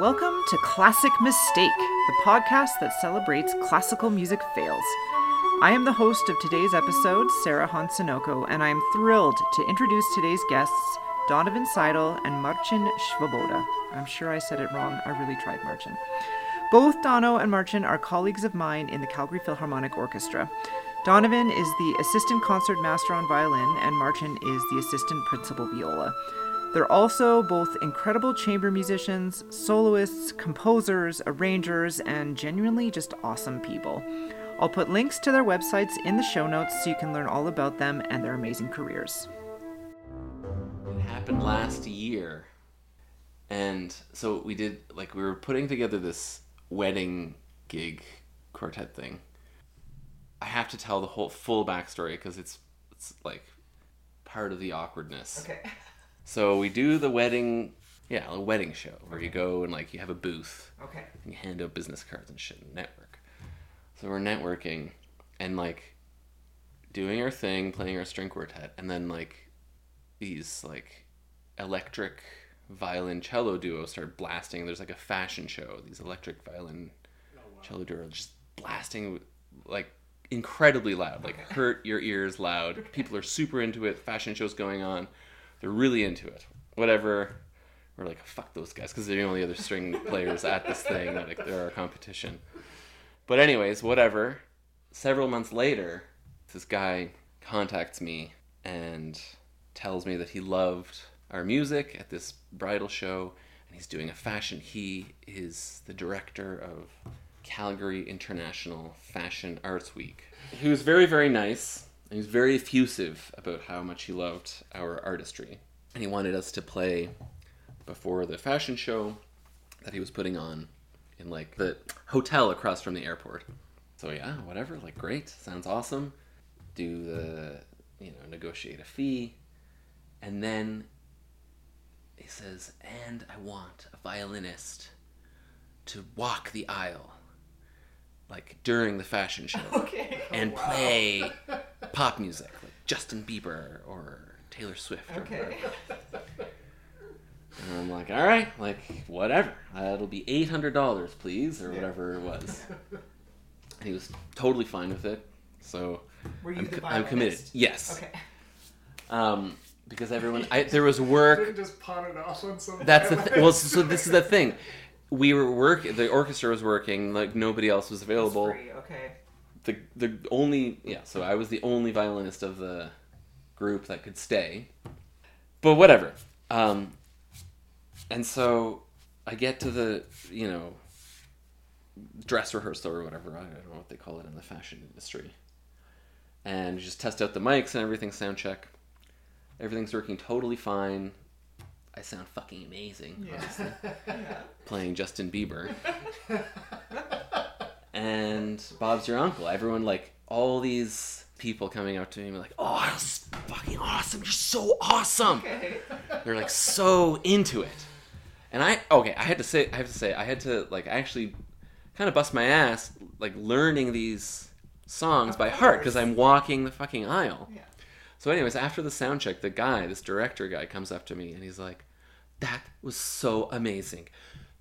Welcome to Classic Mistake, the podcast that celebrates classical music fails. I am the host of today's episode, Sara Hahn-Scinocco, and I am thrilled to introduce today's guests, Donovan Seidle and Marcin Swoboda. I'm sure I said it wrong. I really tried, Marcin. Both Dono and Marcin are colleagues of mine in the Calgary Philharmonic Orchestra. Donovan is the assistant concert master on violin, and Marcin is the assistant principal viola. They're also both incredible chamber musicians, soloists, composers, arrangers, and genuinely just awesome people. I'll put links to their websites in the show notes so you can learn all about them and their amazing careers. It happened last year. And so we did, like, we were putting together this wedding gig quartet thing. I have to tell the whole full backstory because it's, it's like part of the awkwardness. Okay. So we do the wedding, yeah, a wedding show where you go and like you have a booth Okay. and you hand out business cards and shit and network. So we're networking and like doing our thing, playing our string quartet, and then like these like electric violin cello duos start blasting. There's like a fashion show. These electric violin oh, cello duos just blasting like incredibly loud, like hurt your ears loud. People are super into it. Fashion shows going on. They're really into it. Whatever. We're like, fuck those guys, because they're the only other string players at this thing. Like, they're our competition. But, anyways, whatever. Several months later, this guy contacts me and tells me that he loved our music at this bridal show and he's doing a fashion. He is the director of Calgary International Fashion Arts Week. He was very, very nice. And he was very effusive about how much he loved our artistry. And he wanted us to play before the fashion show that he was putting on in like the hotel across from the airport. So yeah, whatever, like great, sounds awesome. Do the you know, negotiate a fee. And then he says, and I want a violinist to walk the aisle like during the fashion show Okay. and play pop music like Justin Bieber or Taylor Swift or Okay. and I'm like, all right, like whatever. It'll be eight hundred dollars, please, or whatever it was. And he was totally fine with it. So I'm, co- I'm committed. Yes. Okay. Um, because everyone, I, there was work. Just pawn it off on some. That's the th- well. So this is the thing. We were work. The orchestra was working. Like nobody else was available. Free, Okay. The the only yeah so i was the only violinist of the group that could stay. But whatever. Um and so i get to the you know dress rehearsal or whatever. I don't know what they call it in the fashion industry. And just test out the mics and everything sound check. Everything's working totally fine. I sound fucking amazing obviously playing justin bieber and Bob's your uncle. Everyone like all these people coming up to me like, "Oh, that's fucking awesome! You're so awesome!" Okay. They're like so into it, and I okay. I had to say, I have to say, I had to like actually kind of bust my ass like learning these songs by heart because I'm walking the fucking aisle. Yeah. So, anyways, after the sound check, the guy, this director guy, comes up to me and he's like, "That was so amazing.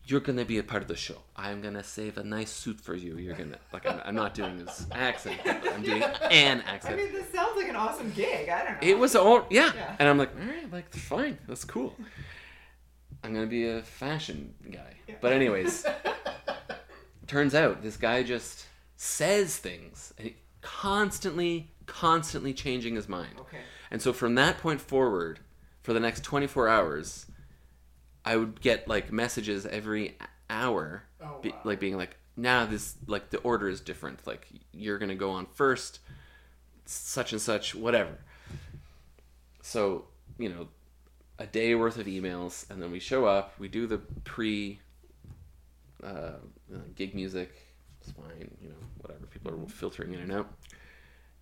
You're gonna be a part of the show. I'm gonna save a nice suit for you. You're gonna like. I'm, I'm not doing this accent. I'm doing an accent. I mean, this sounds like an awesome gig. I don't know. It was all yeah. Yeah. And I'm like, all right, like fine, that's cool. I'm gonna be a fashion guy. But anyways, turns out this guy just says things, and he constantly, constantly changing his mind. Okay. And so from that point forward, for the next 24 hours, I would get like messages every hour, Oh, be, wow. like being like, "Now this like the order is different. Like you're gonna go on first, such and such, whatever." So you know, a day worth of emails, and then we show up. We do the pre uh, uh, gig music. It's fine, you know, whatever. People are filtering in and out,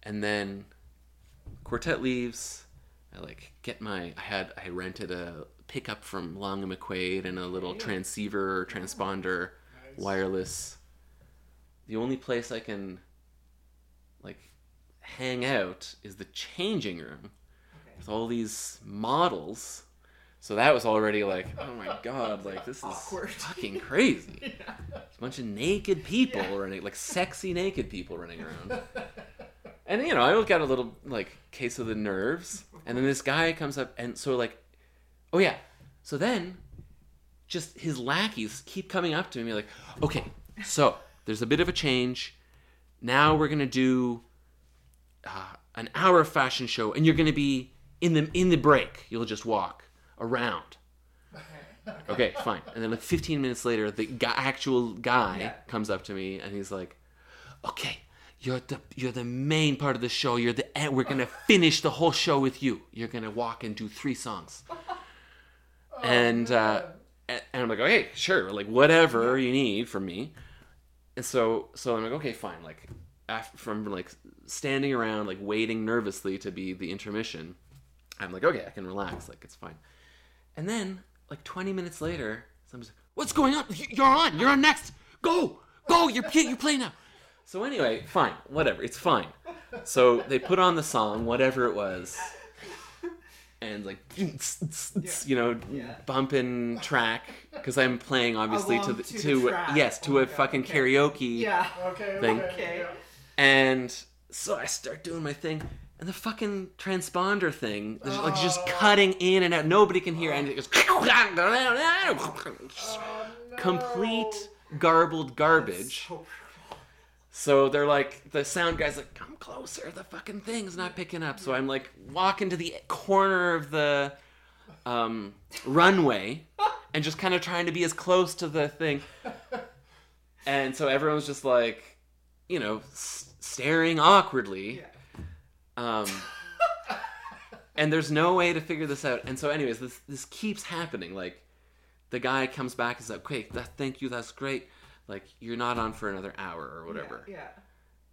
and then quartet leaves. I like get my. I had I rented a pickup from Long and McQuade and a little transceiver or transponder, wireless. The only place I can like hang out is the changing room with all these models So that was already like, oh my god, like this is Awkward. fucking crazy. a bunch of naked people running, like sexy naked people running around. And you know, I got a little like case of the nerves, and then this guy comes up, and so like, oh yeah, so then, just his lackeys keep coming up to me like, okay, so there's a bit of a change. Now we're gonna do uh, an hour of fashion show, and you're gonna be in the in the break. You'll just walk around. Okay, fine. And then like 15 minutes later, the actual guy Yeah. comes up to me and he's like, "Okay, you're the you're the main part of the show. You're the. We're gonna finish the whole show with you. You're gonna walk and do three songs." and uh, and and I'm like, "Okay, sure. Like whatever you need from me." And so so I'm like, "Okay, fine." Like after, from like standing around like waiting nervously to be the intermission, I'm like, "Okay, I can relax. Like it's fine." And then, like 20 minutes later, someone's like, What's going on? You're on. You're on next. Go. Go. You're, you play now. So, anyway, fine. Whatever. It's fine. So, they put on the song, whatever it was, and like, you know, Yeah. bumping track. Because I'm playing, obviously, to the, to the to, track. yes, to Oh a God, fucking okay. karaoke Yeah. Okay. Thing. Okay. and so I start doing my thing, and the fucking transponder thing, is like just oh. cutting in and out. Nobody can hear, and it goes complete garbled garbage. So- So they're like, the sound guy's like, come closer. The fucking thing's not picking up. So I'm like, walking to the corner of the um, runway and just kind of trying to be as close to the thing. And so everyone's just like, you know, s- staring awkwardly. Um, and there's no way to figure this out. And so, anyways, this this keeps happening. Like, the guy comes back and says, "Okay, that, thank you, that's great. Like, you're not on for another hour or whatever." Yeah.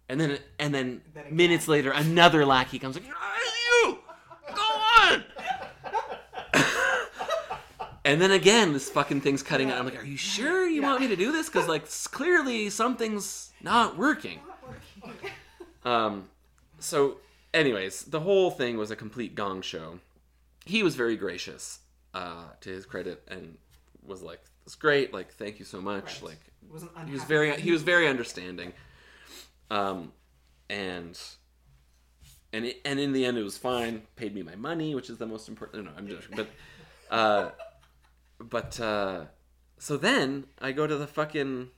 And then and then, Then minutes later, another lackey comes like, "Ah, "You, go on." and then again, this fucking thing's cutting out. I'm like, "Are you sure you want me to do this? Because like, clearly something's not working." Um, so, anyways, the whole thing was a complete gong show. He was very gracious, uh, to his credit, and was like, "It's great. Like, thank you so much. Right. Like, Wasn't he was very he was very understanding um and and it, and in the end it was fine paid me my money which is the most important no i'm joking but uh but uh so then i go to the fucking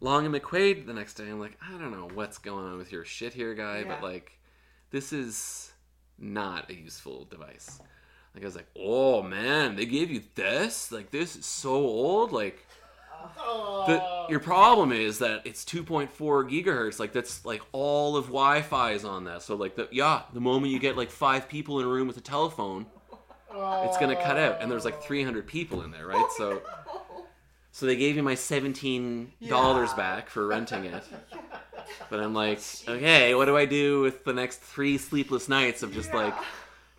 long and McQuade the next day i'm like i don't know what's going on with your shit here guy but like this is not a useful device like i was like oh man they gave you this like this is so old like the, oh. your problem is that it's 2.4 gigahertz. Like that's like all of Wi-Fi is on that. So like the yeah, the moment you get like five people in a room with a telephone, it's gonna cut out. And there's like 300 people in there, right? So so they gave me my 17 dollars Yeah. back for renting it. But I'm like, okay, what do I do with the next three sleepless nights of just like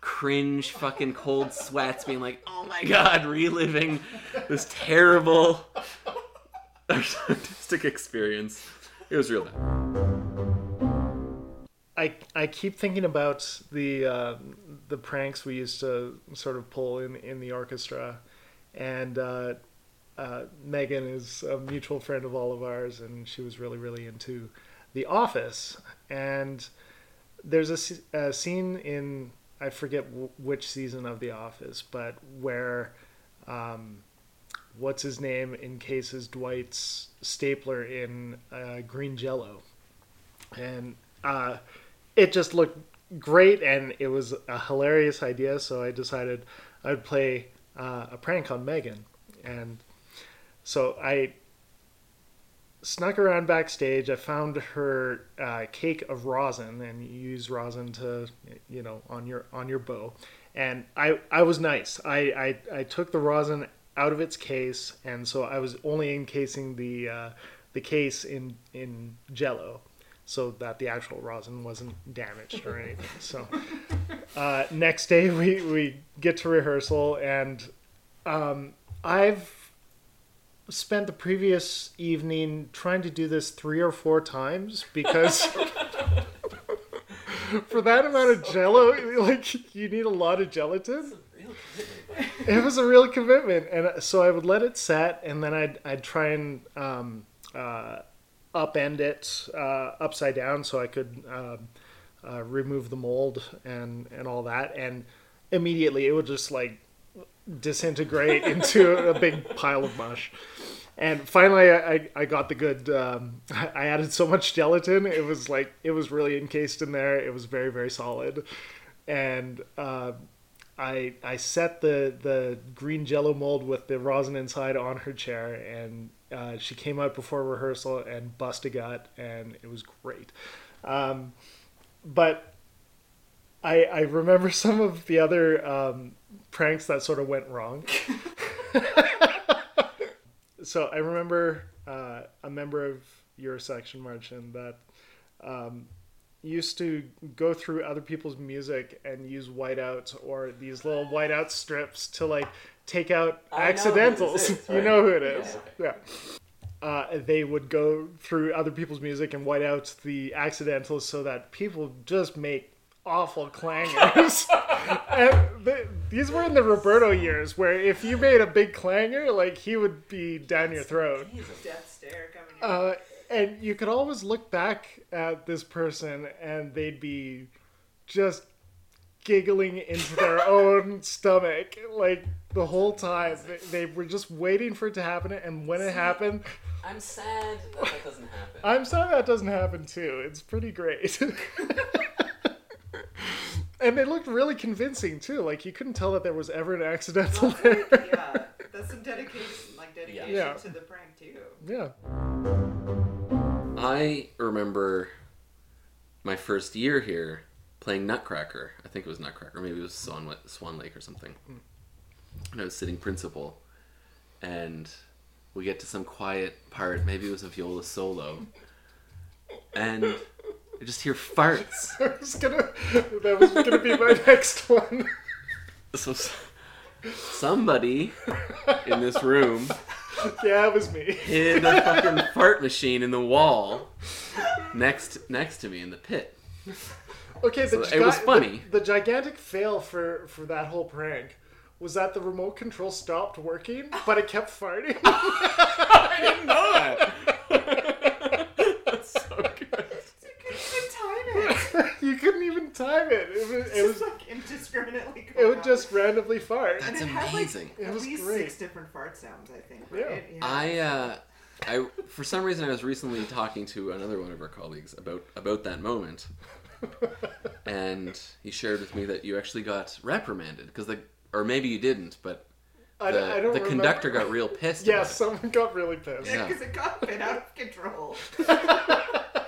cringe fucking cold sweats being like, oh my god, reliving this terrible artistic experience. It was real bad. I I keep thinking about the uh, the pranks we used to sort of pull in in the orchestra, and uh, uh, Megan is a mutual friend of all of ours, and she was really really into The Office, and there's a scene in I forget w- which season of The Office, but where um, what's his name encases Dwight's stapler in uh, green jello, and uh, it just looked great, and it was a hilarious idea. So I decided I'd play uh, a prank on Megan, and so I snuck around backstage. I found her uh, cake of rosin, and you use rosin to, you know, on your on your bow. And I I was nice. I I, I took the rosin out of its case, and so I was only encasing the uh, the case in in Jello, so that the actual rosin wasn't damaged or anything. So uh, next day we we get to rehearsal, and um, I've spent the previous evening trying to do this three or four times because for that amount of jello like you need a lot of gelatin. It was a real commitment, and so I would let it set, and then I'd I'd try and um, uh, upend it uh, upside down so I could um, uh, remove the mold and and all that, and immediately it would just like disintegrate into a big pile of mush. And finally, I, I, got the good. Um, I added so much gelatin; it was like it was really encased in there. It was very very solid, and uh, I I set the the green Jello mold with the rosin inside on her chair, and uh, she came out before rehearsal and bust a gut, and it was great. Um, but I I remember some of the other um, pranks that sort of went wrong. so I remember uh, a member of your section, Marcin, that um, used to go through other people's music and use whiteouts or these little whiteout strips to like take out I accidentals. this is, You know who it is. Yeah. Yeah. Uh, they would go through other people's music and white out the accidentals so that people just make awful clangers. and th these were in the Roberto years, where if you made a big clanger, like he would be down your throat. He's a death stare coming. Uh, and you could always look back at this person and they'd be just giggling into their own stomach like the whole time. They, they were just waiting for it to happen, and when it happened, I'm sad that that doesn't happen. I'm sad that doesn't happen too. It's pretty great. and they looked really convincing too. Like you couldn't tell that there was ever an accidental That's there. like, yeah, that's some dedication, like dedication Yeah. to the prank too. yeah. I remember my first year here playing Nutcracker. I think it was Nutcracker. Maybe it was Swan, Swan Lake or something. Hmm. And I was sitting principal, and we get to some quiet part. Maybe it was a viola solo, and I just hear farts. I was gonna. That was gonna be my next one. So somebody in this room yeah, it was me. hid a fucking fart machine in the wall next next to me in the pit. Okay, the, So it was funny. The, the gigantic fail for for that whole prank was that the remote control stopped working, but it kept farting. I didn't know that. That's so good. You couldn't even time it. you couldn't even time it. It was. It It was. was like indiscriminately. It would out. just randomly fart. And That's it had, like, amazing. It at was least great. six different fart sounds, I think. Right? Yeah. I uh, I for some reason I was recently talking to another one of our colleagues about about that moment, and he shared with me that you actually got reprimanded because the or maybe you didn't, but the, I don't the conductor got real pissed. Yeah, about it. someone got really pissed. Yeah. because it got a bit out of control.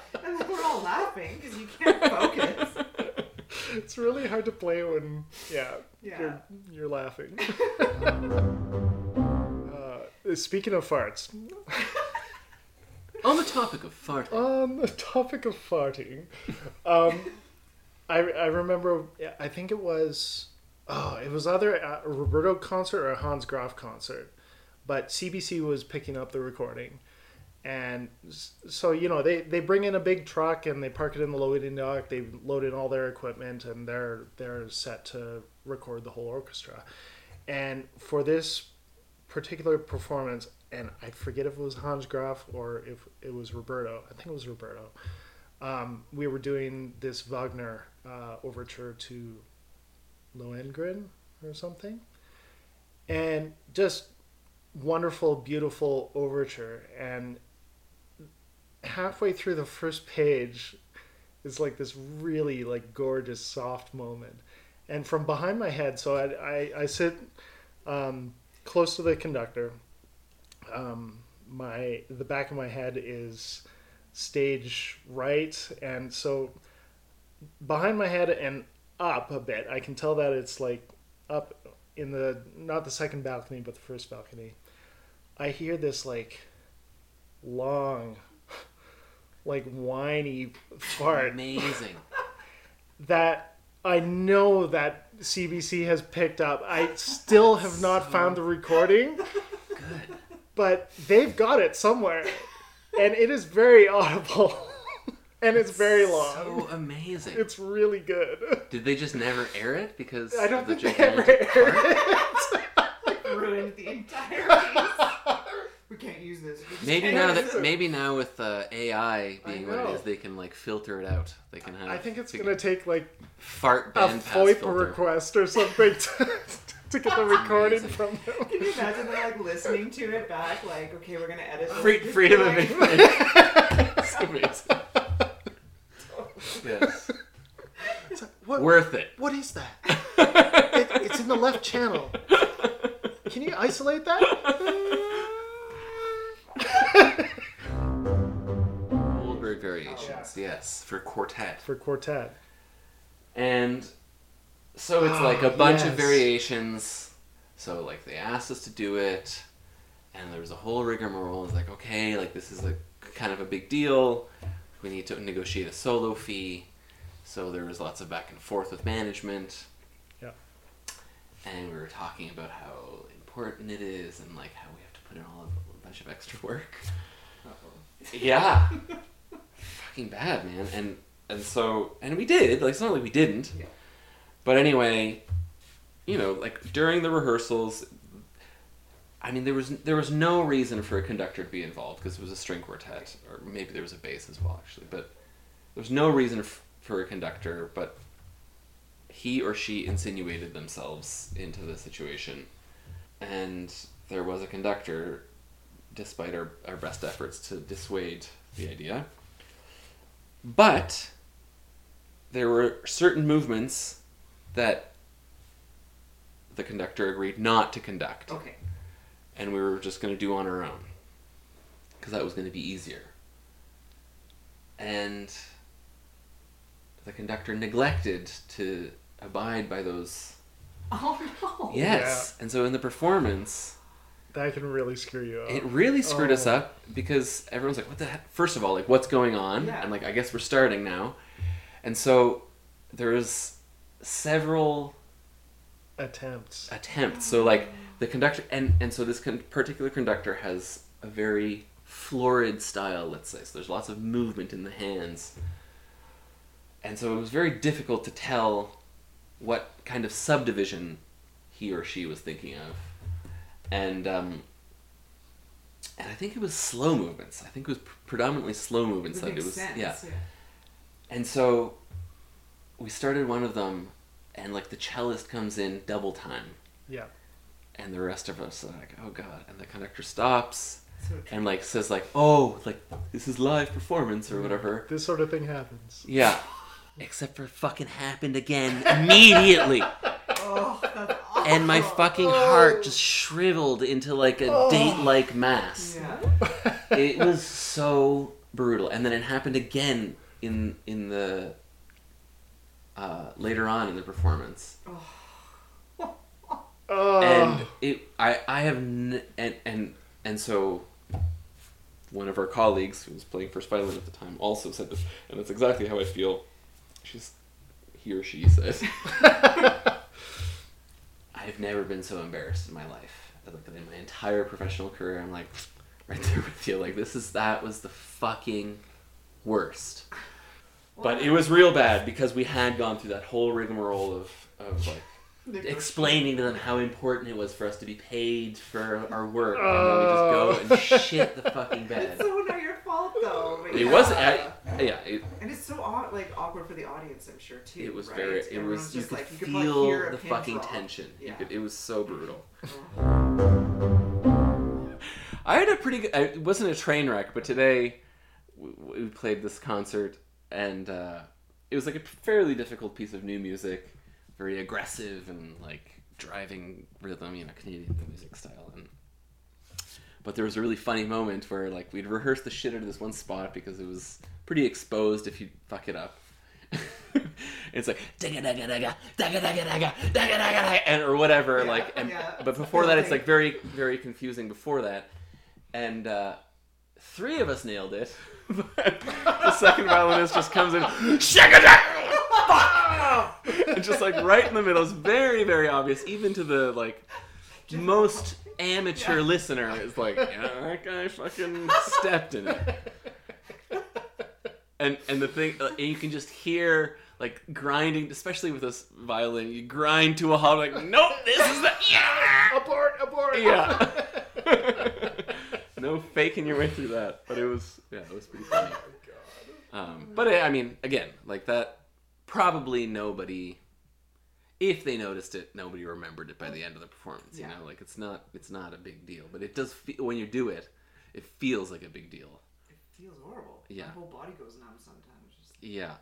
and then we're all laughing because you can't focus. It's really hard to play when, yeah, Yeah. you're you're laughing. uh, speaking of farts, On the topic of farting, on the topic of farting, um, I I remember I think it was oh it was either a Roberto concert or a Hans Graf concert, but CBC was picking up the recording. And so you know they, they bring in a big truck and they park it in the loading dock. They load in all their equipment and they're they're set to record the whole orchestra. And for this particular performance, and I forget if it was Hans Graf or if it was Roberto. I think it was Roberto. Um, we were doing this Wagner uh, overture to Lohengrin or something, and just wonderful, beautiful overture. And halfway through the first page is like this really like gorgeous, soft moment. And from behind my head, so I I, I sit um, close to the conductor. Um, my the back of my head is stage right, and so behind my head and up a bit, I can tell that it's like up in the not the second balcony, but the first balcony. I hear this like long, like whiny fart amazing. that I know that CBC has picked up. I still have not found the recording, Good. but they've got it somewhere, and it is very audible, and it's very long. So amazing. It's really good. Did they just never air it because I don't of the think they ever gigantic aired fart? entire piece. we can't use this. We just Maybe now that maybe now with uh, AI being what it know. is, they can like filter it out. They can have. I think it's gonna take like fart a band pass FOIP filter. request or something to, to get the recording amazing. from them. Can you imagine them like listening to it back? Like, okay, we're gonna edit. this. Free, Just freedom of like- information. it's amazing. Yes. It's like, what, Worth it. what is that? It, it's in the left channel. Can you isolate that? Goldberg variations, oh, yes, for quartet. For quartet. And so it's like a bunch of Yes. variations. So like they asked us to do it, and there was a whole rigmarole. It's like okay, like this is a kind of a big deal. We need to negotiate a solo fee. So there was lots of back and forth with management. Yeah. And we were talking about how important it is, and like how we have to put in all of a bunch of extra work. Yeah. Fucking bad, man. And and so and we did. Like it's not like we didn't. Yeah. But anyway, you know, like during the rehearsals, I mean, there was there was no reason for a conductor to be involved because it was a string quartet, or maybe there was a bass as well, actually. But there was no reason f- for a conductor, but he or she insinuated themselves into the situation, and there was a conductor, despite our, our best efforts to dissuade the idea. But there were certain movements that the conductor agreed not to conduct Okay. and we were just going to do on our own because that was going to be easier. And the conductor neglected to abide by those. Oh no. Yes. And so in the performance, That can really screw you up. it really screwed us Oh. up because everyone's like, what the heck? First of all, like, what's going on? Yeah. And like, I guess we're starting now. And so there was several Attempts. attempts. So like the conductor, and and so this con- particular conductor has a very florid style. Let's say so. There's lots of movement in the hands, and so it was very difficult to tell what kind of subdivision he or she was thinking of, and um, and I think it was slow movements. I think it was predominantly slow movements. That that makes it was sense. yeah. And so we started one of them, and like the cellist comes in double time, Yeah. and the rest of us are like, oh god, and the conductor stops So and like says like, oh, like this is live performance or whatever. This sort of thing happens. Yeah. Except for fucking happened again immediately. Oh, that's awful. And my fucking heart just shriveled into like a date like mass. Yeah. It was so brutal. And then it happened again in in the uh, later on in the performance. Oh. and it I I have n- and and and so one of our colleagues who was playing first violin at the time also said this, and that's exactly how I feel. She's he or she said, "I've never been so embarrassed in my life. Like in my entire professional career, I'm like right there with you. Like this is that was the fucking worst." But it was real bad because we had gone through that whole rigmarole of, of like explaining to them how important it was for us to be paid for our work, and then we just go and shit the fucking bed. It's so not your fault though. It yeah. was, I, yeah, it, And it's so like awkward for the audience, I'm sure too. it was right? very, it Everyone's was. You could like, you could, feel the fucking drop. tension. You Yeah. could, it was so brutal. Oh. I had a pretty good. It wasn't a train wreck, but today we, we played this concert, and uh, it was like a fairly difficult piece of new music, very aggressive and like driving rhythm, you know, Canadian music style. And but there was a really funny moment where like we'd rehearsed the shit out of this one spot because it was pretty exposed if you fuck it up. it's like "Digga, digga, digga, digga, digga, digga, digga, digga, digga," and or whatever Yeah, like and, yeah. but before that it's like very very confusing before that and uh, three of us nailed it but the second violinist just comes in "Shaka-da! Fuck!" and just like right in the middle it's very very obvious even to the like most amateur listener is like yeah that guy fucking stepped in it and and the thing uh, and you can just hear like grinding, especially with this violin, you grind to a halt. Like, nope, this is the yeah, abort, abort. yeah. no faking your way through that, but it was yeah, it was pretty funny. Um, but I I mean, again, like that, probably nobody, if they noticed it, nobody remembered it by the end of the performance. You Yeah. know, like it's not it's not a big deal, but it does feel when you do it, it feels like a big deal. It feels horrible. Yeah. My whole body goes numb sometimes. Just Yeah.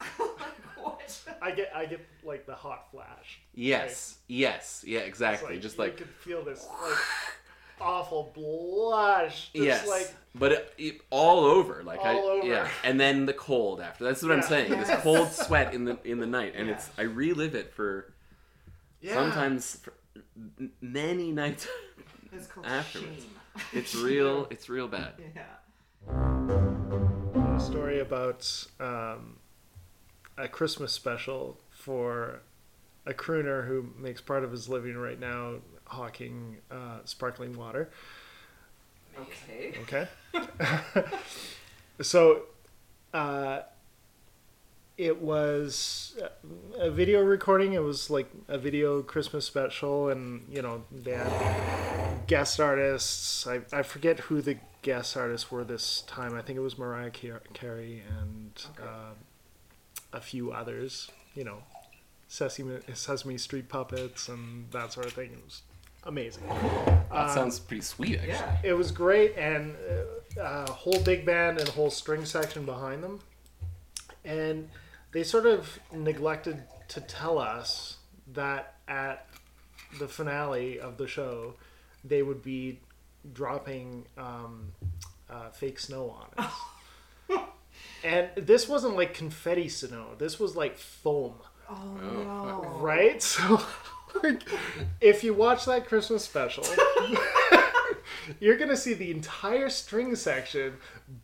like, what? I get, I get like the hot flash. Yes. Yes. Yeah. Exactly. like, Just you like could feel this like awful blush. Just yes, like but it, it- all over, like I, All over. yeah, and then the cold after. That's what I'm Yeah. saying. This cold sweat in the in the night, and Yeah. it's I relive it for yeah. sometimes for many nights. It's called Afterwards. shame. It's real. It's real bad. Yeah. a story about um, a Christmas special for a crooner who makes part of his living right now hawking uh, sparkling water. Okay. Okay. so, uh, it was a video recording. It was like a video Christmas special, and you know they had guest artists. I I forget who the guest artists were this time. I think it was Mariah Carey and Okay. uh, a few others. You know, Sesame Sesame Street puppets and that sort of thing. It was amazing. That sounds pretty sweet, actually. Yeah. It was great, and uh, a whole big band and a whole string section behind them. And they sort of neglected to tell us that at the finale of the show, they would be dropping um, uh, fake snow on us. and this wasn't like confetti snow. This was like foam Oh, Oh, no. right? So, like, if you watch that Christmas special, you're gonna see the entire string section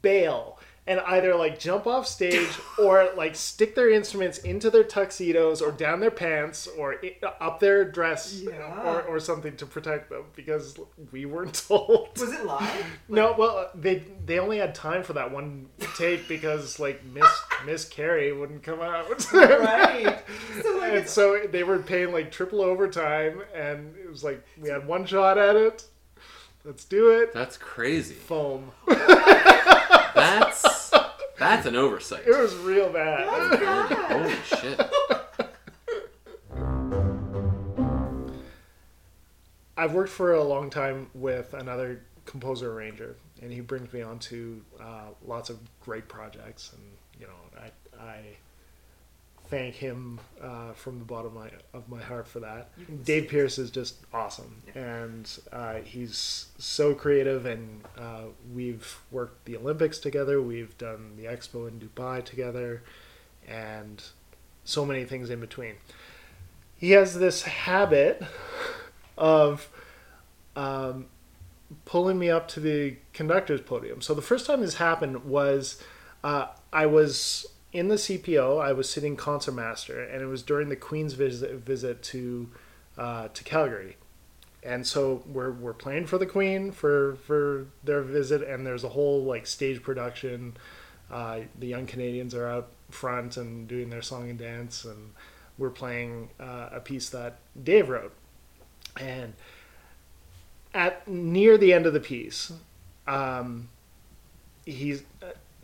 bail and either like jump off stage or like stick their instruments into their tuxedos or down their pants or up their dress Yeah. or, or something to protect them because we weren't told. Was it live? No, well, uh, they they only had time for that one take because like Miss Miss Carey wouldn't come out. right. So like And so they were paying like triple overtime, and it was like we had one shot at it. Let's do it. That's crazy. Foam. That's that's an oversight. It was real bad. Holy shit. I've worked for a long time with another composer arranger, and he brings me on to uh, lots of great projects, and you know I I thank him uh, from the bottom of my of my heart for that. Dave Pierce is just awesome, and uh, he's so creative, and uh, we've worked the Olympics together, we've done the Expo in Dubai together, and so many things in between. He has this habit of um, pulling me up to the conductor's podium. So the first time this happened was uh, I was in the CPO. I was sitting concertmaster, and it was during the Queen's visit visit to uh, to Calgary. And so we're we're playing for the Queen for for their visit, and there's a whole like stage production. Uh, the young Canadians are out front and doing their song and dance, and we're playing uh, a piece that Dave wrote. And at near the end of the piece, um, he's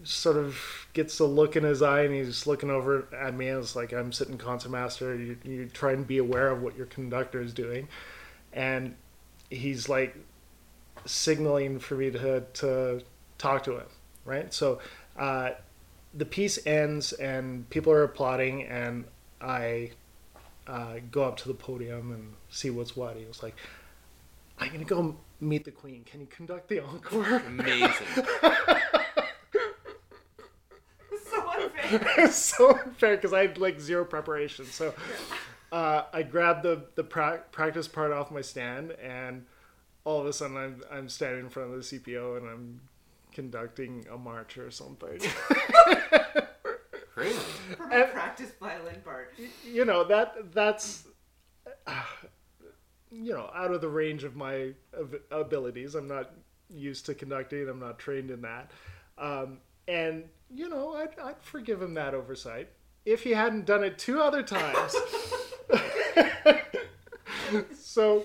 sort of gets a look in his eye, and he's looking over at me. And it's like I'm sitting concertmaster. You, you try and be aware of what your conductor is doing, and he's like signaling for me to to talk to him. Right, so. Uh, the piece ends and people are applauding and I uh, go up to the podium and see what's what. He was like, "I'm gonna go meet the queen. Can you conduct the encore?" Amazing. so unfair. it's so unfair because I had like zero preparation. So uh, I grabbed the the pra- practice part off my stand, and all of a sudden I'm I'm standing in front of the CPO and I'm conducting a march or something. Crazy. For my practice violin part. you know that that's uh, you know out of the range of my abilities i'm not used to conducting i'm not trained in that um, and you know I'd, I'd forgive him that oversight if he hadn't done it two other times. so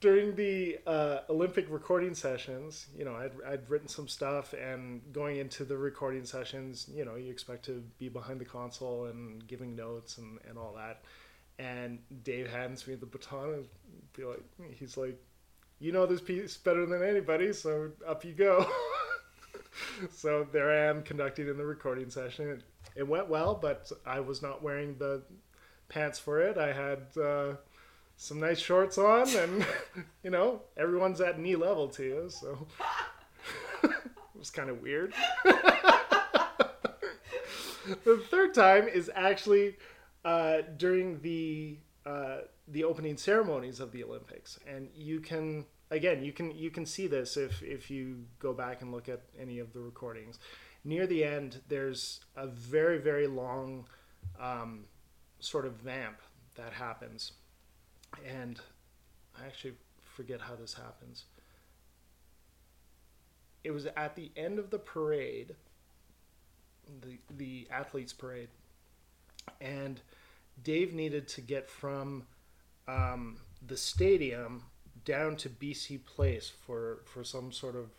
during the uh, Olympic recording sessions, you know, I'd, I'd written some stuff, and going into the recording sessions, you know, you expect to be behind the console and giving notes and, and all that. And Dave hands me the baton and be like, he's like, you know this piece better than anybody, so up you go. so there I am conducting in the recording session. It, it went well, but I was not wearing the pants for it. I had uh, some nice shorts on, and you know everyone's at knee level to you, so it was kind of weird. the third time is actually uh, during the uh, the opening ceremonies of the Olympics, and you can again you can you can see this if if you go back and look at any of the recordings. Near the end, there's a very very long um, sort of vamp that happens, and I actually forget how this happens. It was at the end of the parade, the the athletes parade, and Dave needed to get from um, the stadium down to BC Place for for some sort of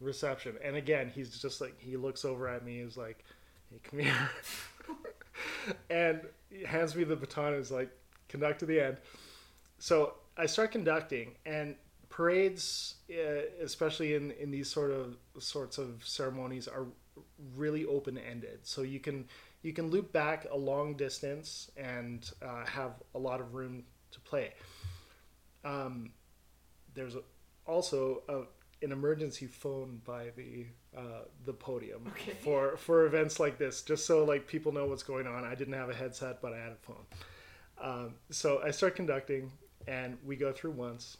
reception. And again, he's just like he looks over at me, is like, "Hey, come here," and he hands me the baton. And is like, "Conduct to the end." So I start conducting, and parades, uh, especially in in these sort of sorts of ceremonies, are really open ended. So you can you can loop back a long distance and uh, have a lot of room to play. Um, there's a, also a, an emergency phone by the uh, the podium Okay. for for events like this, just so like people know what's going on. I didn't have a headset, but I had a phone. Um, so I start conducting, and we go through once,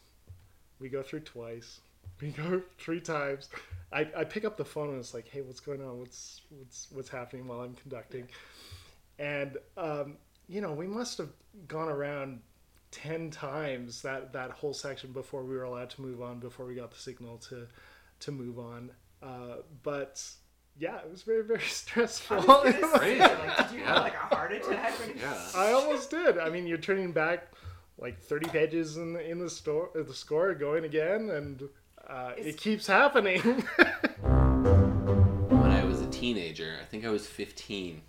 we go through twice, we go three times. I, I pick up the phone and it's like, hey, what's going on? What's what's what's happening while I'm conducting? And um, you know, we must have gone around ten times that that whole section before we were allowed to move on. Before we got the signal to to move on. Uh, but yeah, it was very very stressful. I was say, like, did you Yeah. have like a heart attack? Yeah. I almost did. I mean, you're turning back like 30 pages in the, in the store, the score, going again, and uh, it keeps happening. when I was a teenager, I think I was 15.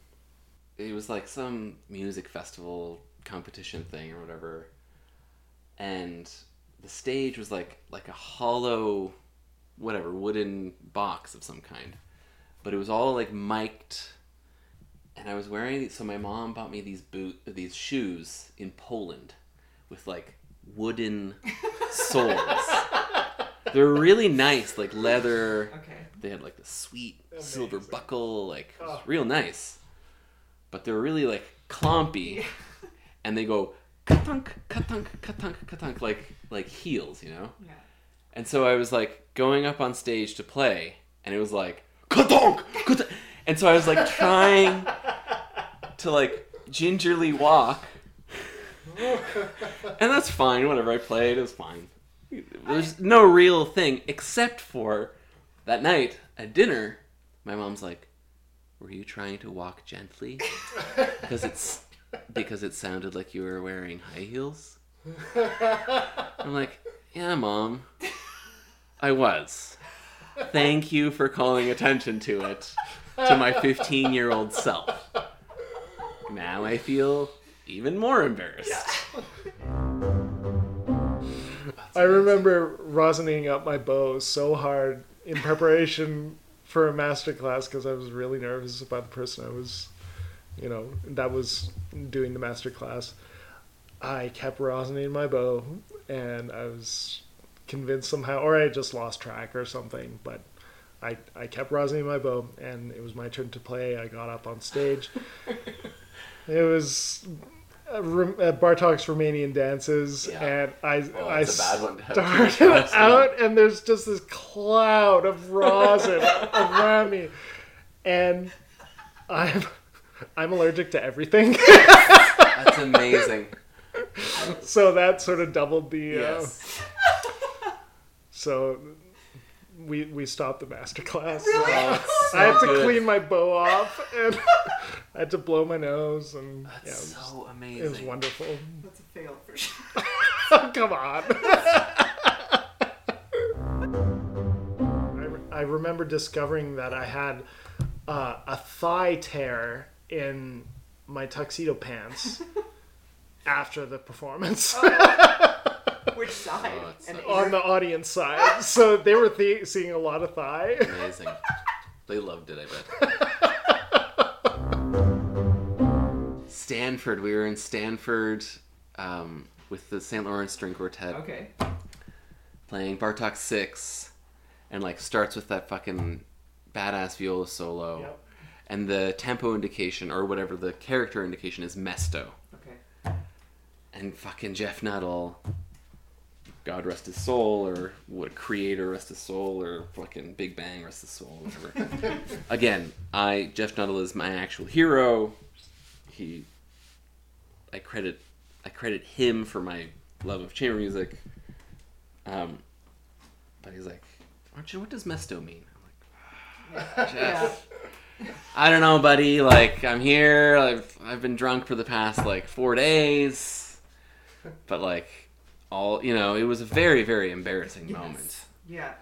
It was like some music festival competition thing or whatever. And the stage was like like a hollow whatever wooden box of some kind. But it was all like mic'd and I was wearing so my mom bought me these boot these shoes in Poland with like wooden soles. They're really nice, like leather. Okay. They had like the sweet silver buckle, like Oh. real nice. But they're really like clompy, and they go katunk, katunk, katunk, katunk, like like heels, you know. Yeah. And so I was like going up on stage to play, and it was like katunk, katunk. and so I was like trying to like gingerly walk, and that's fine. Whatever I played, it was fine. There's no real thing except for that night at dinner. My mom's like, "Were you trying to walk gently? Because it's because it sounded like you were wearing high heels." I'm like, "Yeah, mom, I was. Thank you for calling attention to it to my 15 year old self. Now I feel even more embarrassed." I remember rosining up my bow so hard in preparation for a master class because I was really nervous about the person I was, you know, that was doing the master class. I kept rosining my bow, and I was convinced somehow, or I just lost track or something, but. I, I kept rosining my bow, and it was my turn to play. I got up on stage. it was uh, uh, Bartok's Romanian dances, Yeah. and I Oh, I that's a bad one to have started out, and there's just this cloud of rosin around me, and I'm I'm allergic to everything, That's amazing. so that sort of doubled the. Uh, Yes. so we we stopped the master class. Really? It's so I had to good. clean my bow off and I had to blow my nose and That's yeah, it was, so amazing. it was wonderful. That's a fail for sure. Come on. I, re- I remember discovering that I had uh, a thigh tear in my tuxedo pants after the performance Which side? Oh, it's And so- on the audience side. So they were th- seeing a lot of thigh. Amazing. They loved it, I bet. Stanford. We were in Stanford um, with the St. Lawrence String Quartet Okay. playing Bartok 6 and like starts with that fucking badass viola solo. Yep. And the tempo indication or whatever the character indication is mesto. Okay. And fucking Geoff Nuttall, God rest his soul, or what Creator rest his soul, or fucking Big Bang rest his soul, whatever. Again, I Geoff Nuttall is my actual hero. He, I credit, I credit him for my love of chamber music. Um, but he's like, aren't you? What does mesto mean? I'm like, Jeff. I don't know, buddy. Like, I'm here. I've I've been drunk for the past like four days, but like, all you know, it was a very very embarrassing moment. Yeah.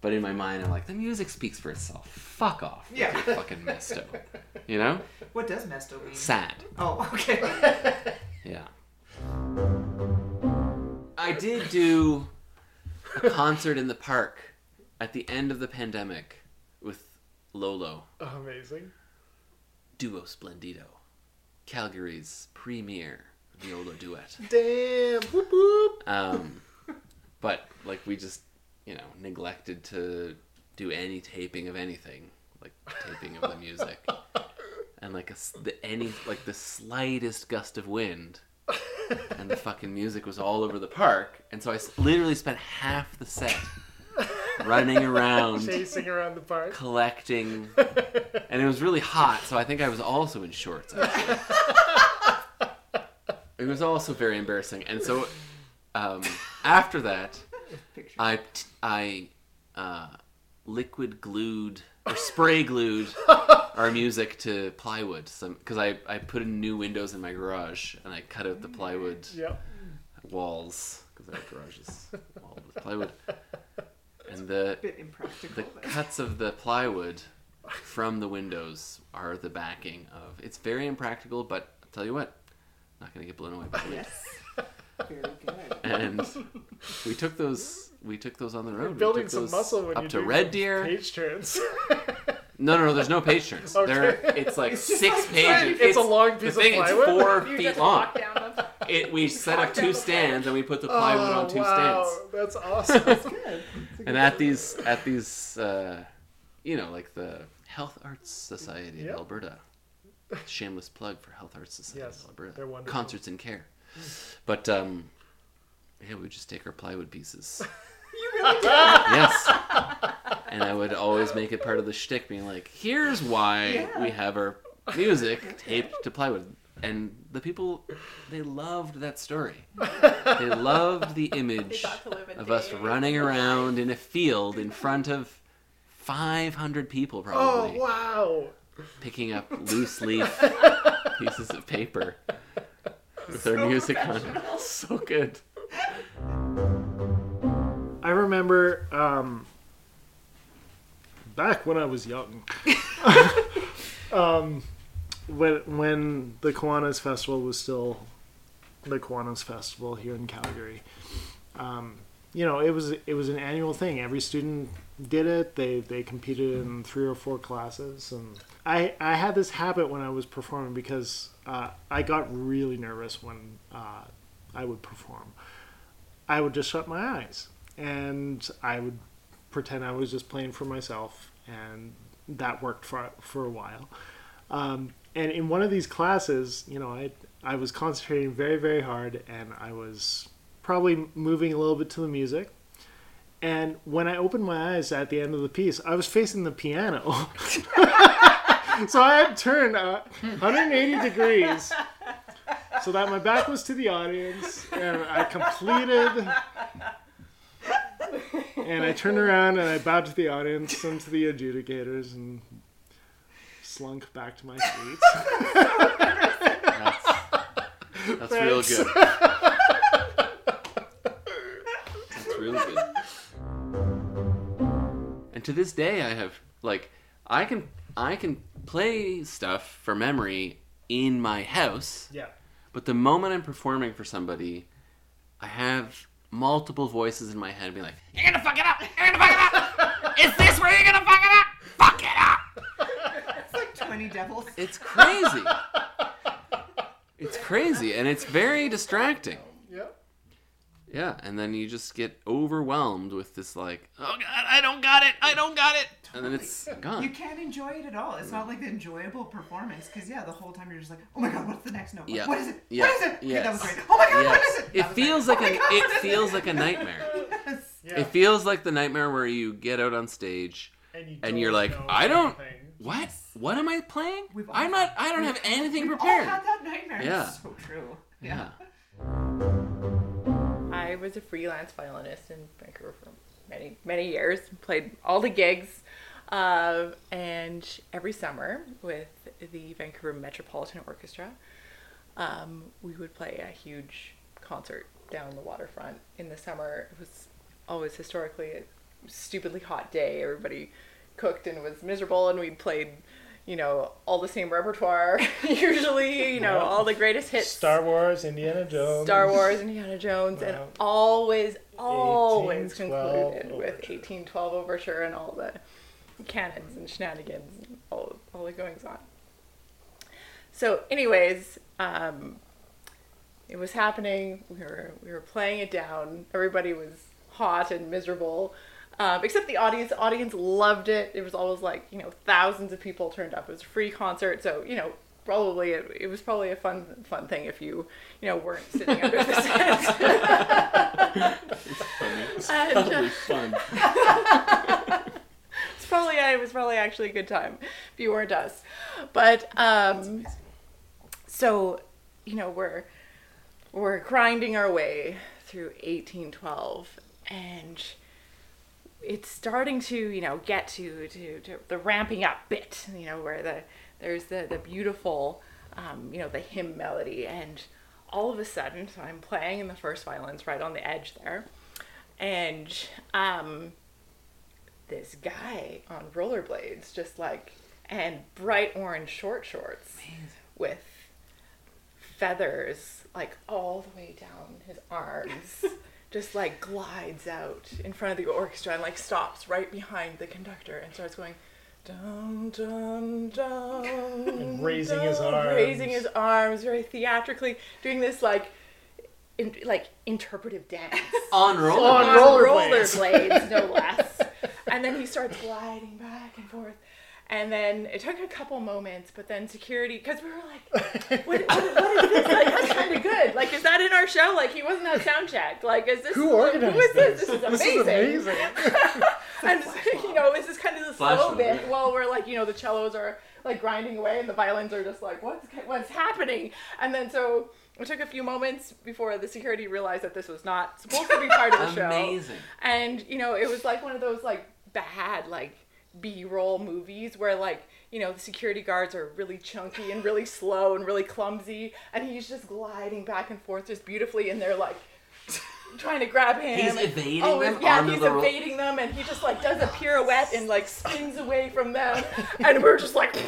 But in my mind, I'm like, the music speaks for itself. Fuck off. Yeah. fucking mesto. You know, What does mesto mean? sad. Oh, okay. Yeah. I did do a concert in the park at the end of the pandemic Lolo. Amazing. Duo Splendido, Calgary's premier viola duet. Damn. Whoop, whoop. Um, but like we just, you know, neglected to do any taping of anything, like taping of the music, and like a the, any like the slightest gust of wind, and the fucking music was all over the park, and so I literally spent half the set running around Chasing around the park. collecting, and it was really hot, so I think I was also in shorts. Actually. it was also very embarrassing, and so um, after that. I I uh, liquid glued or spray glued our music to plywood, some because I I put in new windows in my garage and I cut out the plywood Yep. walls because our garage is walled with plywood, the bit impractical. the then. cuts of the plywood from the windows are the backing of. It's very impractical, but I'll tell you what, I'm not gonna get blown away by the wind. Yes. Very good. And we took those. We took those on the road. We Building took some muscle when up you to do Red Deer. Page turns. No, no, no. There's no page turns. Okay. There, it's like It's six like- pages. It's a long the piece of thing, It's plywood? four You feet long. down. It, we set up two stands and we put the oh, plywood oh, on two wow. stands. That's awesome. That's good. And at these, at these, uh, you know, like the Health Arts Society Yep. of Alberta. Shameless plug for Health Arts Society Yes, of Alberta. they're wonderful. Concerts in care. But um, yeah, we would just take our plywood pieces. You really did. yes. And I would always make it part of the shtick, being like, "Here's why Yeah. we have our music taped to plywood." And the people, they loved that story. They loved the image got to of us running around in a field in front of 500 people, probably. oh, wow. picking up loose leaf pieces of paper with their music on. So good. I remember um, back when I was young, um, when when the Kiwanis Festival was still the Kiwanis Festival here in Calgary. Um, you know, it was it was an annual thing. Every student did it. They they competed in three or four classes, and I I had this habit when I was performing because uh, I got really nervous when uh, I would perform. I would just shut my eyes and I would pretend I was just playing for myself, and that worked for for a while. Um, and in one of these classes, you know, I I was concentrating very very hard, and I was probably moving a little bit to the music. And when I opened my eyes at the end of the piece, I was facing the piano. so I had turned uh, 180 degrees so that my back was to the audience and I completed and I turned around and I bowed to the audience and to the adjudicators and slunk back to my seat. That's, that's real Thanks. good. That's real good. And to this day, I have like I can I can play stuff for memory in my house, yeah. but the moment I'm performing for somebody, I have multiple voices in my head being like, You're gonna fuck it up! You're gonna fuck it up! Is this where you're gonna fuck it up? Fuck! It's like 20 devils. it's crazy. it's crazy, and it's very distracting. Yep. Yeah, and then you just get overwhelmed with this like, oh god, I don't got it, I don't got it, and then it's gone. You can't enjoy it at all. It's not like the enjoyable performance because yeah, the whole time you're just like, oh my god, what's the next note? Yeah. What is it? Yeah. What is it? Okay, that was great. Oh my god, what Yes. is it? It feels great. like Oh a God, it what is feels like a nightmare. Yes. Yeah. It feels like the nightmare where you get out on stage and, you and you're like, know I don't anything. What? What am I playing? We've all I'm not I don't have anything We've all prepared. had that nightmare. Yeah. It's so true. Yeah. I was a freelance violinist in Vancouver for many, many years. Played all the gigs. Uh, and every summer with the Vancouver Metropolitan Orchestra, um, we would play a huge concert down the waterfront in the summer. It was always historically a stupidly hot day. Everybody cooked and was miserable, and we played, you know, all the same repertoire. Usually, you know, all the greatest hits. Star Wars, Indiana Jones. Star Wars, Indiana Jones, and always, always 1812 concluded with 1812 Overture and all the cannons and shenanigans and all, all the goings on. So, anyways, um, it was happening. We were we were playing it down. Everybody was hot and miserable, um, except the audience. The audience loved it. It was always like you know thousands of people turned up. It was a free concert, so you know probably it, it was probably a fun fun thing if you you know weren't sitting under the tent. And, uh, Probably fun. it's probably it was probably actually a good time if you weren't us but um so you know we're we're grinding our way through 1812 and it's starting to you know get to to, to the ramping up bit you know where the there's the the beautiful um, you know the hymn melody. And all of a sudden so i'm playing in the first violins right on the edge there. And um this guy on rollerblades, just like, and bright orange short shorts with feathers like all the way down his arms, just like glides out in front of the orchestra and like stops right behind the conductor and starts going. Dun, dun, dun, And raising his dun, raising arms. his arms very theatrically, doing this like, in, like interpretive dance On roller. On on rollerblades. rollerblades, no less. And then he starts gliding back and forth. And then it took a couple moments, but then security, because we were like, what, what, what is this? Like, that's kind of good. Like, is that in our show? Like, he wasn't at sound check. Like, is this Who organized who is this? this? This is amazing. This is amazing. and you know, this is kind of the Flash slow bit yeah. while we're like, you know, the cellos are like grinding away and the violins are just like, what's what's happening? And then so it took a few moments before the security realized that this was not supposed to be part of the show. Amazing. And you know, it was like one of those like bad like B-roll movies where like you know the security guards are really chunky and really slow and really clumsy, and he's just gliding back and forth just beautifully, and they're like trying to grab him. He's and- evading oh, them Yeah, he's the ro- evading them, and he just like does a pirouette and like spins away from them, and we're just like.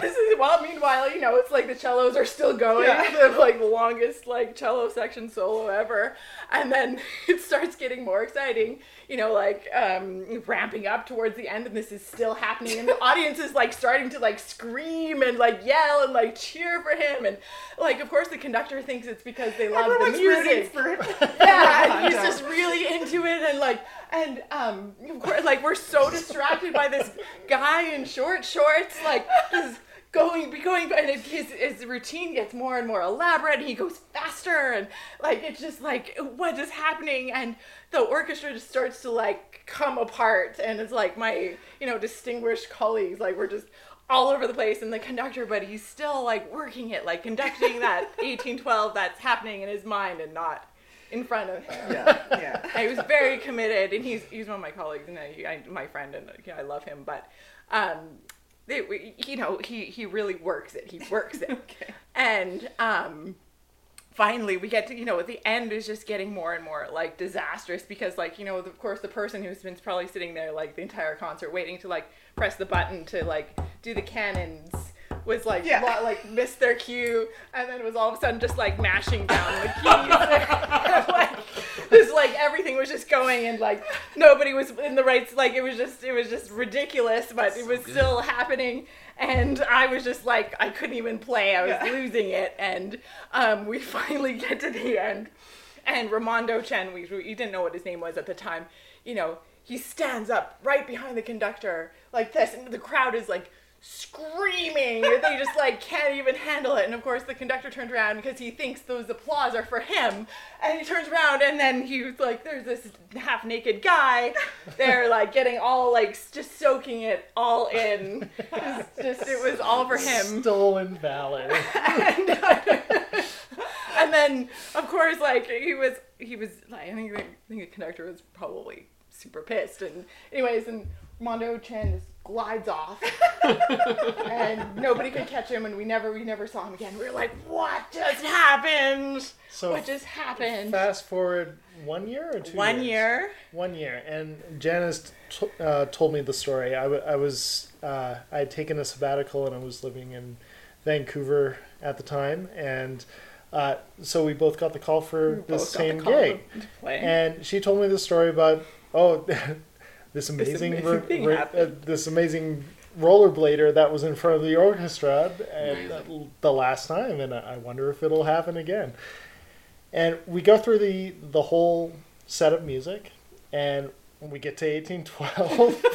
this is well. Meanwhile, you know, it's like the cellos are still going, the like longest like cello section solo ever, and then it starts getting more exciting. You know, like um, ramping up towards the end, and this is still happening, and the audience is like starting to like scream and like yell and like cheer for him, and like of course the conductor thinks it's because they love the Everyone's rooting music. yeah, and he's just really into it, and like, and um, of course, like we're so distracted by this guy in short shorts, like just going, be going, and it, his his routine gets more and more elaborate, and he goes faster, and like it's just like what is happening, and the orchestra just starts to like come apart, and it's like my you know distinguished colleagues, like we're just all over the place and the conductor but he's still like working it like conducting that 1812 that's happening in his mind and not in front of him. Yeah. Yeah. I was very committed, and he's he's one of my colleagues and I, I, my friend, and I love him. But, um, they, you know, he he really works it. He works it. Okay. And um, finally, we get to you know the end is just getting more and more like disastrous because like you know of course the person who's been probably sitting there like the entire concert waiting to like press the button to like do the cannons was like Yeah. lo- like missed their cue and then was all of a sudden just like mashing down the keys like just like everything was just going and like nobody was in the right like it was just it was just ridiculous but it was good. still happening and I was just like I couldn't even play. I was Yeah. losing it. And um, we finally get to the end. And Raymondo Chan we, we didn't know what his name was at the time you know he stands up right behind the conductor like this. And the crowd is like screaming. They just like can't even handle it. And of course the conductor turns around because he thinks those applause are for him. And he turns around and then he's like there's this half naked guy. There like getting all like just soaking it all in. It's just it was all for him. Stolen valor. and then of course like he was he was like I think, I think the conductor was probably super pissed. And anyways and Mondo Chen just glides off. And nobody could catch him and we never we never saw him again. We were like what just happened? So what just happened? fast forward one year or two one years? year. One year, and Janice t- uh, told me the story. I, w- I was uh, I had taken a sabbatical and I was living in Vancouver at the time, and uh, so we both got the call for both this got the same call gig. And she told me the story about oh, this amazing, amazing ro- thing ro- uh, this amazing rollerblader that was in front of the orchestra at Amazing. the last time, and I I wonder if it'll happen again. And we go through the the whole set of music, and we get to eighteen twelve.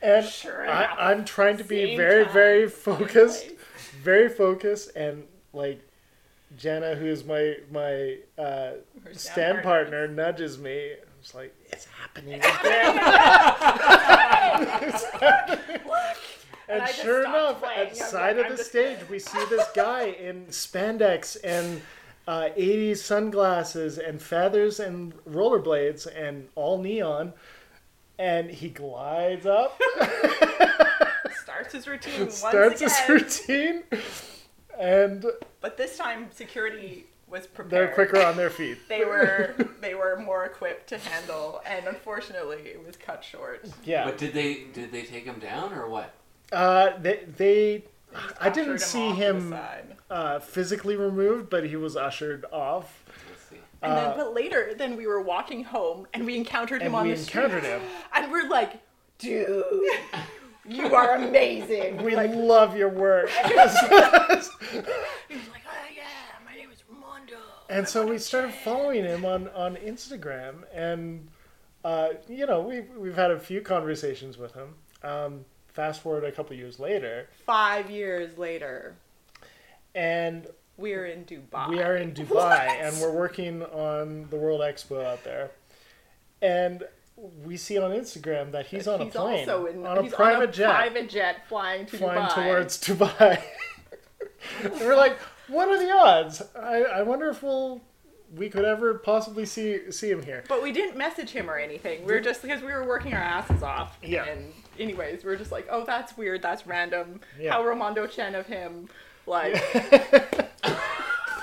And Sure I, I'm trying to be same very, time, very focused, place. very focused, and like Janna, who's my my uh, stand stand partner, nudges me. It's like it's happening again. and I just sure enough, at the side like, of I'm the stage, we see this guy in spandex and uh, 80s sunglasses and feathers and rollerblades and all neon. And he glides up, starts his routine once starts again. his routine, and But this time, security was prepared. they're quicker on their feet. They were they were more equipped to handle, and unfortunately, it was cut short. Yeah. But did they did they take him down or what? Uh, they, they I didn't see off to the him uh, physically removed, but he was ushered off. Let's see. And uh, then, but later, then we were walking home, and we encountered him And on we the encountered street, him. and we're like, "Dude, you are amazing." We like, love your work. he was like, "Oh yeah, my name is Raymondo." And so we started following him on, on Instagram, and uh, you know we've we've had a few conversations with him. Um, fast forward a couple years later, Five years later, and we're in Dubai. we are in Dubai, and we're working on the World Expo out there, and we see on Instagram that he's on a plane also in, on a he's private on a jet private jet flying to flying Dubai. towards Dubai. and we're like, what are the odds? I, I wonder if we'll we could ever possibly see see him here. But we didn't message him or anything. We were just because we were working our asses off. Yeah. And anyways, we were just like, oh, that's weird. That's random. Yeah. How Raymondo Chan of him, like,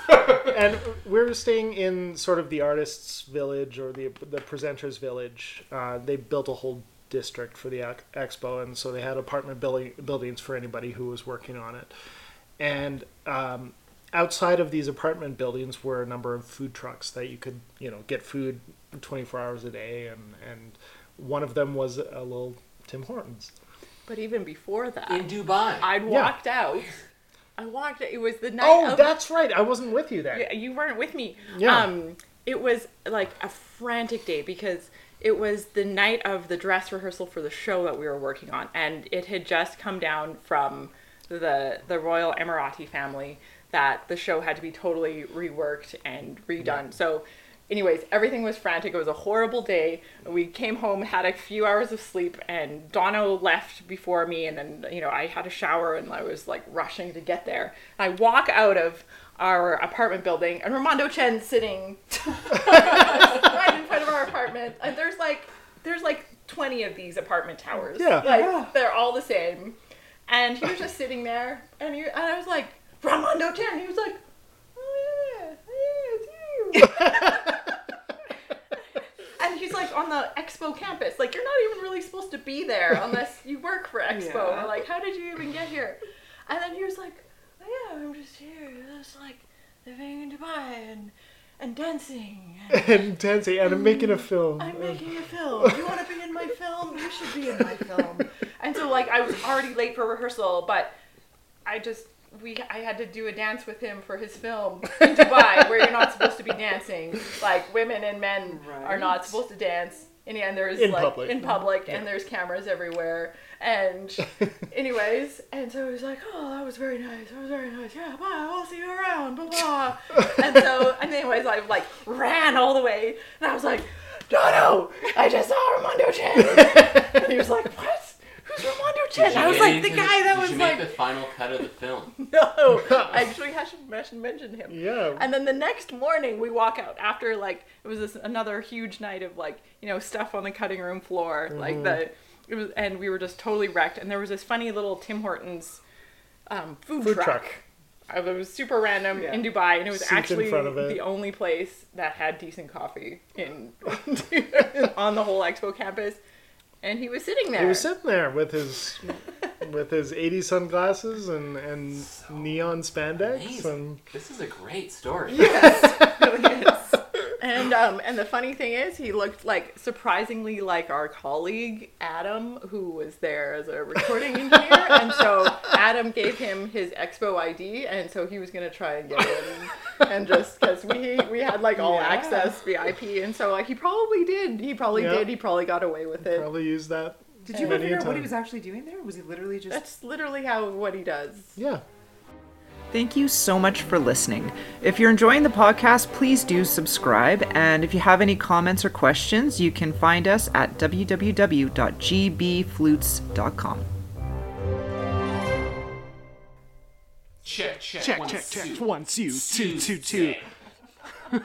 and we're staying in sort of the artists' village or the the presenters' village. Uh, they built a whole district for the expo, and so they had apartment building, buildings for anybody who was working on it. And um, outside of these apartment buildings were a number of food trucks that you could, you know, get food 24 hours a day, and and one of them was a little Tim Hortons. but even before that, In Dubai. I'd Yeah. walked out. I walked. It was the night. Oh, of, that's right. I wasn't with you then. Yeah, you weren't with me. Yeah. Um, it was like a frantic day because it was the night of the dress rehearsal for the show that we were working on, and it had just come down from the the royal Emirati family that the show had to be totally reworked and redone. So anyways, everything was frantic. It was a horrible day. We came home, had a few hours of sleep, and Dono left before me. And then, you know, I had a shower and I was like rushing to get there. I walk out of our apartment building, and Raymondo Chan sitting right in front of our apartment. And there's like, there's like 20 of these apartment towers. Yeah. Like, they're all the same. And he was just sitting there, and, he, and I was like, Raymondo Chan. He was like, oh, yeah, oh, yeah, it's you. and he's like on the expo campus. Like, you're not even really supposed to be there unless you work for expo. Yeah. Or, like, how did you even get here? And then he was like, oh, yeah, I'm just here, just like living in Dubai and, and dancing. And and dancing and making a mm, film. I'm making a film. You want to be in my film? You should be in my film. And so, like, I was already late for rehearsal, but I just we I had to do a dance with him for his film in Dubai, where you're not supposed to be dancing. Like, women and men are not supposed to dance. And, and there's In like public. in public, and there's cameras everywhere. And, anyways, and so he's like, "Oh, that was very nice. That was very nice. Yeah, bye. I'll see you around." Blah blah. and so, and anyways, I like ran all the way, and I was like, "Dono, I just saw Raymondo Chan." and he was like, "What? Who's Raymondo Chan?" Did you I was like, "The guy that did was you make like." the final cut of the film. No, I actually hasn't mentioned mentioned him. Yeah. And then the next morning we walk out after like it was this another huge night of like you know stuff on the cutting room floor Mm-hmm. like the it was and we were just totally wrecked and there was this funny little Tim Hortons um, food, Food truck. truck. Uh, It was super random Yeah. in Dubai, and it was Seats actually it. the only place that had decent coffee in on the whole expo campus. And he was sitting there. He was sitting there with his with his 80 sunglasses and and neon spandex Amazing. and This is a great story. And um, and the funny thing is, he looked like surprisingly like our colleague Adam, who was there as a recording engineer. and so Adam gave him his Expo ID, and so he was gonna try and get in, and just because we we had like all Yeah. access VIP, and so like he probably did, he probably Yeah. did, he probably got away with it. probably used that. Did you many ever a figure out what he was actually doing there? Was he literally just That's literally how what he does. Yeah. Thank you so much for listening. If you're enjoying the podcast, please do subscribe. And if you have any comments or questions, you can find us at www.gbflutes.com. Check, check, Check, one, check, check. One, two, two, two, two. Tuesday.